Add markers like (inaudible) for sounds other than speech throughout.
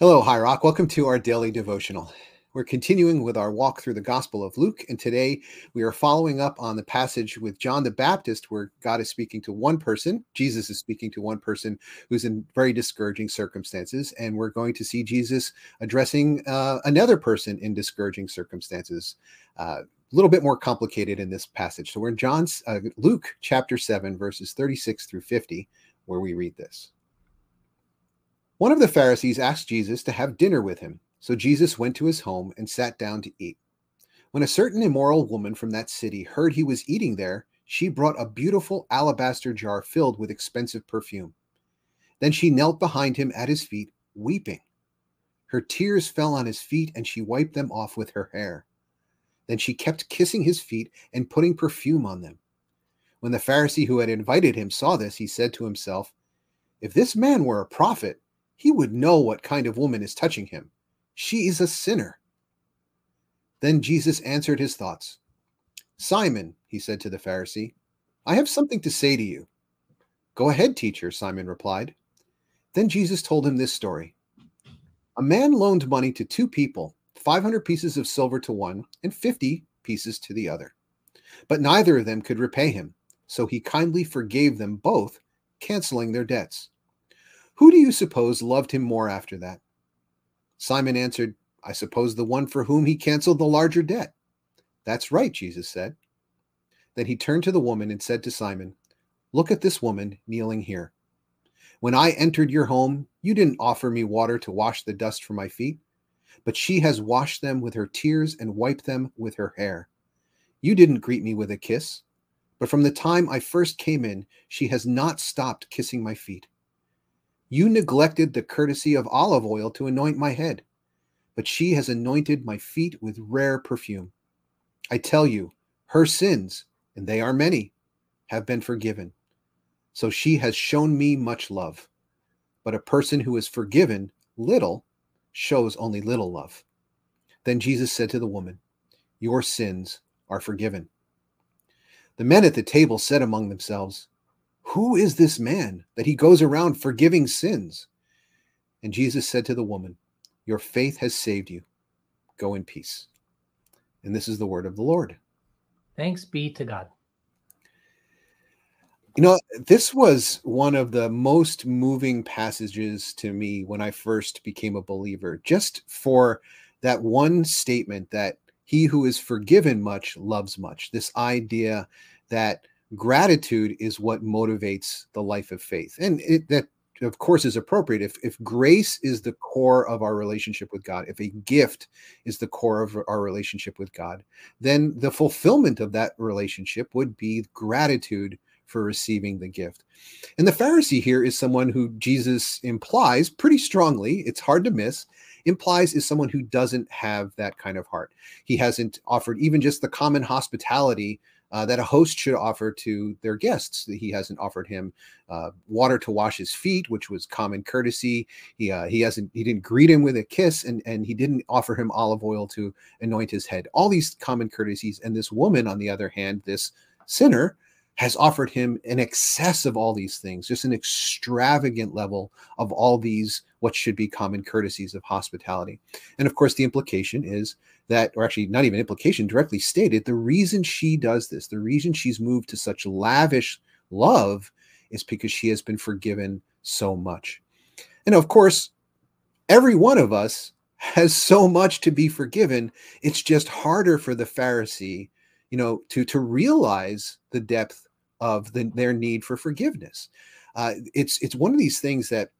Hello, High Rock. Welcome to our daily devotional. We're continuing with our walk through the Gospel of Luke, and today we are following up on the passage with John the Baptist, where God is speaking to one person, Jesus is speaking to one person who's in very discouraging circumstances, and we're going to see Jesus addressing uh, another person in discouraging circumstances. Uh, a little bit more complicated in this passage. So we're in John's uh, Luke chapter 7, verses 36 through 50, where we read this. One of the Pharisees asked Jesus to have dinner with him, so Jesus went to his home and sat down to eat. When a certain immoral woman from that city heard he was eating there, she brought a beautiful alabaster jar filled with expensive perfume. Then she knelt behind him at his feet, weeping. Her tears fell on his feet, and she wiped them off with her hair. Then she kept kissing his feet and putting perfume on them. When the Pharisee who had invited him saw this, he said to himself, If this man were a prophet, he would know what kind of woman is touching him. She is a sinner. Then Jesus answered his thoughts. Simon, he said to the Pharisee, I have something to say to you. Go ahead, teacher, Simon replied. Then Jesus told him this story. A man loaned money to two people, 500 pieces of silver to one and 50 pieces to the other. But neither of them could repay him, so he kindly forgave them both, canceling their debts. Who do you suppose loved him more after that? Simon answered, I suppose the one for whom he canceled the larger debt. That's right, Jesus said. Then he turned to the woman and said to Simon, Look at this woman kneeling here. When I entered your home, you didn't offer me water to wash the dust from my feet, but she has washed them with her tears and wiped them with her hair. You didn't greet me with a kiss, but from the time I first came in, she has not stopped kissing my feet. You neglected the courtesy of olive oil to anoint my head, but she has anointed my feet with rare perfume. I tell you, her sins, and they are many, have been forgiven. So she has shown me much love. But a person who is forgiven little shows only little love. Then Jesus said to the woman, Your sins are forgiven. The men at the table said among themselves, who is this man that he goes around forgiving sins? And Jesus said to the woman, Your faith has saved you. Go in peace. And this is the word of the Lord. Thanks be to God. You know, this was one of the most moving passages to me when I first became a believer, just for that one statement that he who is forgiven much loves much. This idea that gratitude is what motivates the life of faith. And it, that of course is appropriate. If if grace is the core of our relationship with god if a gift is the core of our relationship with god then the fulfillment of that relationship would be gratitude for receiving the gift. And the pharisee here is someone who jesus implies pretty strongly it's hard to miss implies is someone who doesn't have that kind of heart. He hasn't offered even just the common hospitality uh, that a host should offer to their guests. He hasn't offered him uh, water to wash his feet, which was common courtesy. He uh, he hasn't he didn't greet him with a kiss, and and he didn't offer him olive oil to anoint his head. All these common courtesies. And this woman, on the other hand, this sinner, has offered him an excess of all these things, just an extravagant level of all these what should be common courtesies of hospitality. And of course, the implication is that, or actually not even implication, directly stated, the reason she does this, the reason she's moved to such lavish love is because she has been forgiven so much. And of course, every one of us has so much to be forgiven. It's just harder for the Pharisee, you know, to to realize the depth of the, their need for forgiveness. Uh, it's it's one of these things that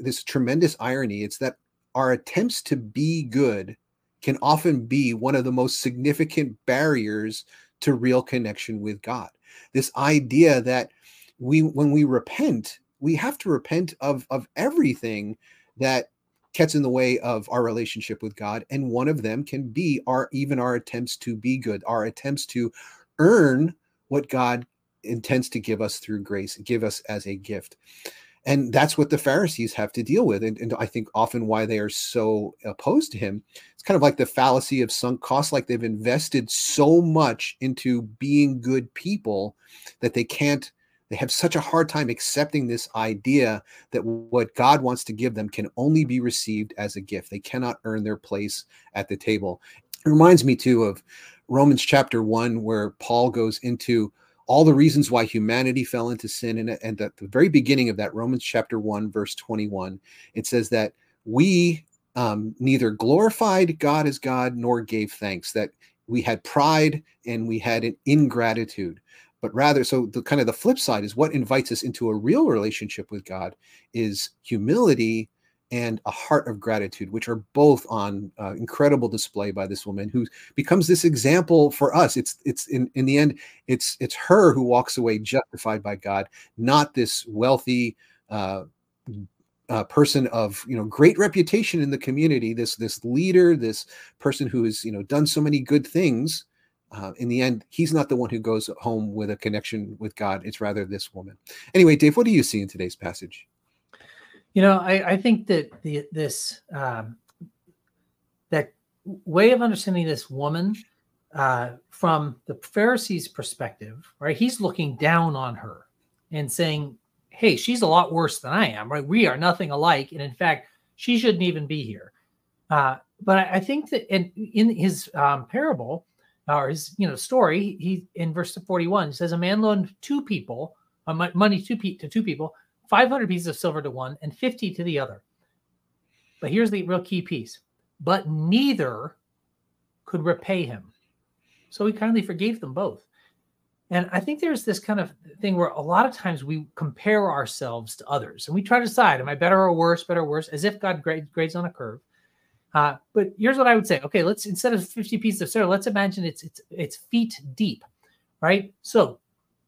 this tremendous irony. It's that our attempts to be good can often be one of the most significant barriers to real connection with God. This idea that we, when we repent, we have to repent of of everything that gets in the way of our relationship with God, and one of them can be our even our attempts to be good, our attempts to earn what God intends to give us through grace, give us as a gift. And that's what the Pharisees have to deal with. And, and, I think often why they are so opposed to him, it's kind of like the fallacy of sunk costs, like they've invested so much into being good people that they can't They have such a hard time accepting this idea that what God wants to give them can only be received as a gift. They cannot earn their place at the table. It reminds me too of Romans chapter 1, where Paul goes into all the reasons why humanity fell into sin. And, and at the very beginning of that, Romans chapter 1, verse 21, it says that we um, neither glorified God as God nor gave thanks, that we had pride and we had an ingratitude but rather so the kind of the flip side is what invites us into a real relationship with god is humility and a heart of gratitude which are both on uh, incredible display by this woman who becomes this example for us. It's it's in in the end it's it's her who walks away justified by god not this wealthy uh, uh, person of you know great reputation in the community this this leader this person who has you know done so many good things. Uh, in the end he's not the one who goes home with a connection with god. It's rather this woman. Anyway dave what do you see in today's passage you know i, I think that the, this um, that way of understanding this woman uh, from the pharisees perspective right he's looking down on her and saying hey, she's a lot worse than I am, right? We are nothing alike. And in fact, she shouldn't even be here. Uh, but I, I, think that in, in his um, parable or his you know story, he in verse 41 says, A man loaned two people uh, money to, to two people, 500 pieces of silver to one and 50 to the other. But here's the real key piece. But neither could repay him. So he kindly forgave them both. And I think there's this kind of thing where a lot of times we compare ourselves to others and we try to decide, am I better or worse, better or worse, as if God grades, grades on a curve. Uh, but here's what I would say. Okay, let's instead of 50 pieces of silver, let's imagine it's it's it's feet deep, right? So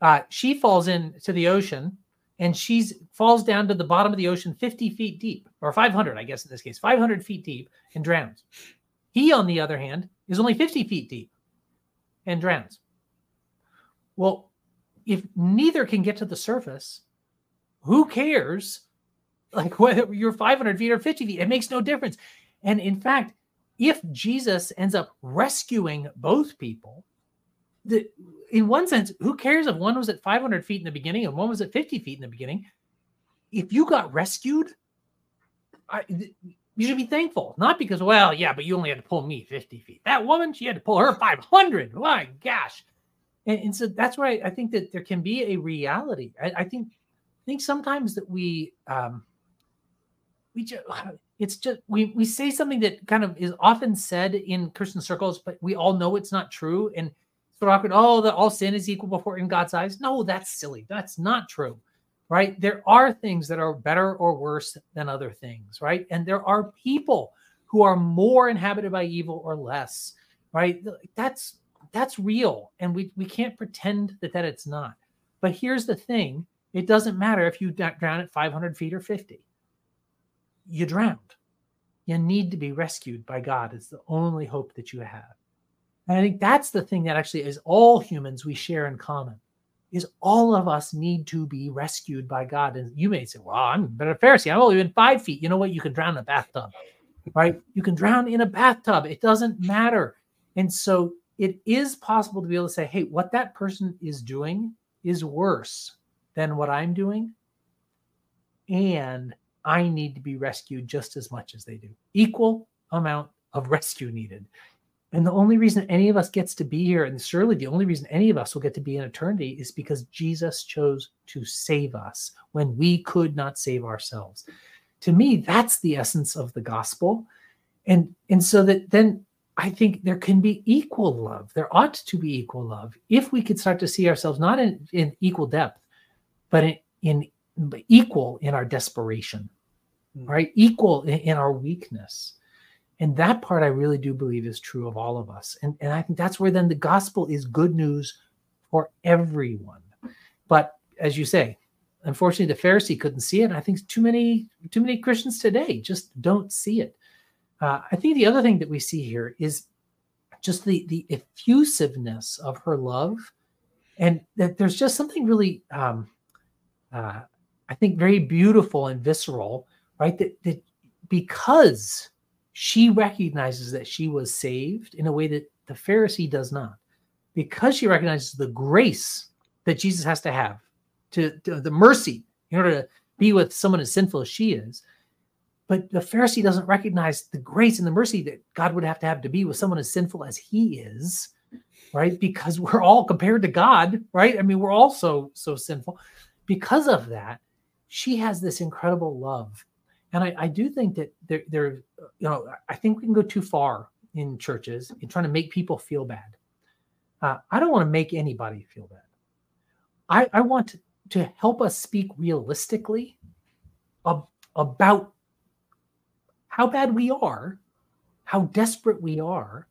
uh, she falls into the ocean and she's falls down to the bottom of the ocean 50 feet deep, or 500, I guess in this case, 500 feet deep and drowns. He, on the other hand, is only 50 feet deep and drowns. Well, if neither can get to the surface, who cares? (laughs) Like whether you're 500 feet or 50 feet, it makes no difference. And in fact, if Jesus ends up rescuing both people, the, in one sense, who cares if one was at 500 feet in the beginning and one was at 50 feet in the beginning? If you got rescued, I, you should be thankful. Not because, well, yeah, but you only had to pull me 50 feet. That woman, she had to pull her 500. My gosh. And, and so that's why I think that there can be a reality. I, I think I think sometimes that we um we just it's just we we say something that kind of is often said in Christian circles, but we all know it's not true. And Oh, that all sin is equal before in God's eyes. No, that's silly. That's not true. Right? There are things that are better or worse than other things, right? And there are people who are more inhabited by evil or less, right? That's that's real and we, we can't pretend that that it's not but here's the thing it doesn't matter if you drown at 500 feet or 50 you drowned you need to be rescued by god it's the only hope that you have and i think that's the thing that actually is all humans we share in common is all of us need to be rescued by god and you may say well i'm better pharisee i'm only in five feet you know what you can drown in a bathtub right you can drown in a bathtub it doesn't matter and so it is possible to be able to say, hey, what that person is doing is worse than what I'm doing. And I need to be rescued just as much as they do. Equal amount of rescue needed. And the only reason any of us gets to be here, and surely the only reason any of us will get to be in eternity, is because Jesus chose to save us when we could not save ourselves. To me, that's the essence of the gospel. And, and so that then I think there can be equal love. There ought to be equal love if we could start to see ourselves not in, in equal depth, but in, in equal in our desperation, mm. right? Equal in, in, our weakness. And that part I really do believe is true of all of us. And, and I think that's where then the gospel is good news for everyone. But as you say, unfortunately, the Pharisee couldn't see it. I think too many, too many Christians today just don't see it. Uh, I think the other thing that we see here is just the the effusiveness of her love, and that there's just something really, um, uh, I think, very beautiful and visceral, right? That that because she recognizes that she was saved in a way that the Pharisee does not, because she recognizes the grace that Jesus has to have to, to the mercy in order to be with someone as sinful as she is. But the Pharisee doesn't recognize the grace and the mercy that God would have to have to be with someone as sinful as he is, right? Because we're all compared to God, right? I mean, we're all so so sinful. Because of that, she has this incredible love. And I, I do think that there, there, you know, I think we can go too far in churches in trying to make people feel bad. Uh, I don't want to make anybody feel bad. I, I want to, to help us speak realistically ab- about how bad we are, how desperate we are,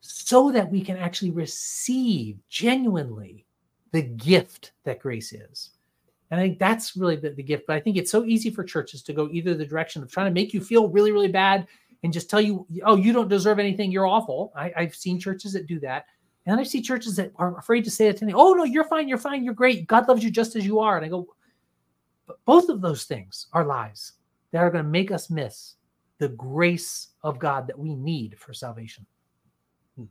so that we can actually receive genuinely the gift that grace is. And I think that's really the, the gift. But I think it's so easy for churches to go either the direction of trying to make you feel really, really bad and just tell you, oh, you don't deserve anything, you're awful. I, have seen churches that do that. And I see churches that are afraid to say that to me, oh, no, you're fine, you're fine, you're great. God loves you just as you are. And I go, both of those things are lies that are going to make us miss the grace of God that we need for salvation. Hmm.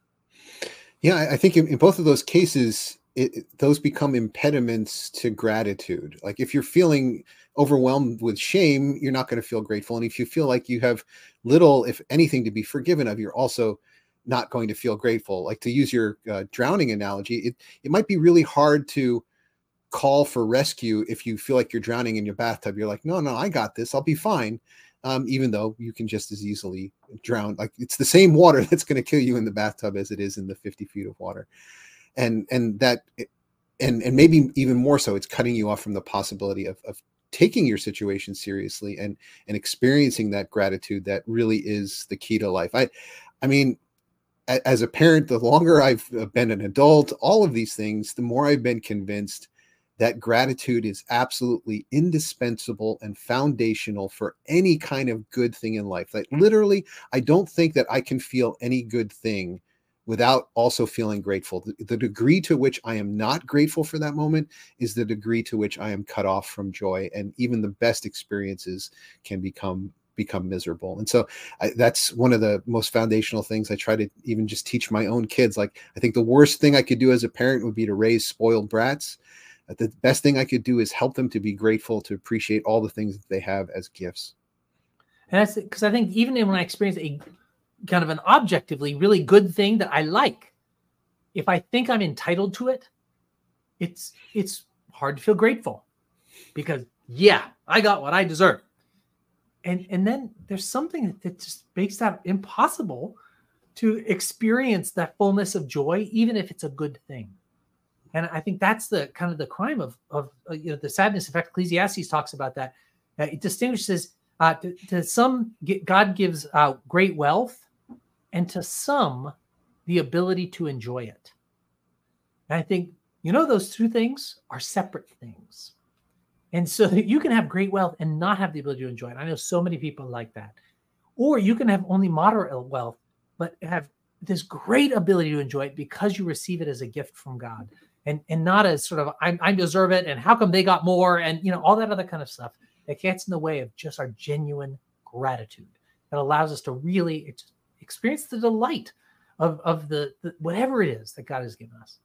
Yeah, I think in, in both of those cases, it, those become impediments to gratitude. Like if you're feeling overwhelmed with shame, you're not going to feel grateful. And if you feel like you have little, if anything, to be forgiven of, you're also not going to feel grateful. Like to use your uh, drowning analogy, it, it might be really hard to call for rescue if you feel like you're drowning in your bathtub. You're like, no, no, I got this. I'll be fine. Um, even though you can just as easily drown. Like it's the same water (laughs) that's going to kill you in the bathtub as it is in the 50 feet of water. And and that and and maybe even more so, it's cutting you off from the possibility of, of taking your situation seriously and and experiencing that gratitude that really is the key to life. I i mean as a parent the longer i've uh, been an adult all of these things the more i've been convinced that gratitude is absolutely indispensable and foundational for any kind of good thing in life. That literally i don't think that i can feel any good thing without also feeling grateful. The, the, degree to which I am not grateful for that moment is the degree to which I am cut off from joy, and even the best experiences can become become miserable. And so I, that's one of the most foundational things I try to even just teach my own kids. Like I think the worst thing I could do as a parent would be to raise spoiled brats. Uh, the best thing I could do is help them to be grateful, to appreciate all the things that they have as gifts. And that's because I think even when I experience a kind of an objectively really good thing that I like. If I think I'm entitled to it, it's it's hard to feel grateful because yeah, I got what I deserve. And and then there's something that just makes that impossible to experience that fullness of joy even if it's a good thing. And I think that's the kind of the crime of of uh, you know the sadness. In fact, Ecclesiastes talks about that. Uh, it distinguishes uh, to, to, some God gives uh, great wealth, and to some, the ability to enjoy it. And I think, you know, those two things are separate things. And so (laughs) you can have great wealth and not have the ability to enjoy it. I know so many people like that. Or you can have only moderate wealth, but have this great ability to enjoy it because you receive it as a gift from God and, and not as sort of, I, I deserve it. And how come they got more? And, you know, all that other kind of stuff that gets in the way of just our genuine gratitude that allows us to really experience the delight of of the, the whatever it is that God has given us.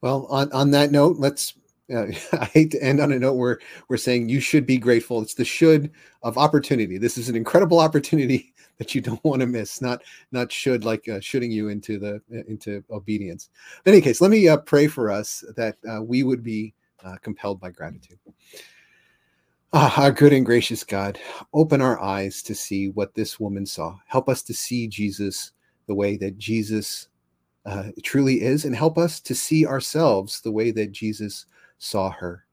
Well, on on that note, let's. Uh, (laughs) I hate to end on a note where we're saying you should be grateful. It's the should of opportunity. This is an incredible opportunity (laughs) that you don't want to miss. Not not should like uh, shooting you into the uh, into obedience. In any case, let me uh, pray for us that uh, we would be uh, compelled by gratitude. Ah, our good and gracious God, open our eyes to see what this woman saw. Help us to see Jesus the way that Jesus uh, truly is, and help us to see ourselves the way that Jesus saw her.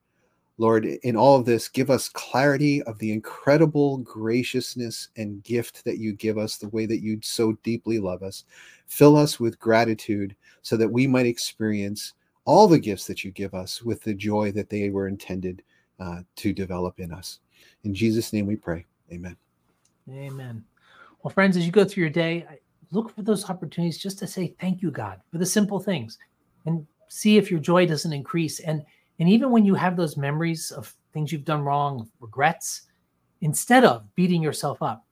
Lord, in all of this, give us clarity of the incredible graciousness and gift that you give us, the way that you so deeply love us. Fill us with gratitude so that we might experience all the gifts that you give us with the joy that they were intended uh, to develop in us. In Jesus' name we pray. Amen. Amen. Well, friends, as you go through your day, look for those opportunities just to say thank you, God, for the simple things and see if your joy doesn't increase. And and even when you have those memories of things you've done wrong, regrets, instead of beating yourself up,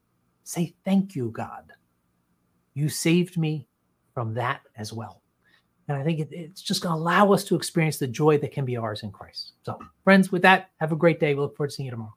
say thank you, God. You saved me from that as well. And I think it, it's just going to allow us to experience the joy that can be ours in Christ. So, friends, with that, have a great day. We look forward to seeing you tomorrow.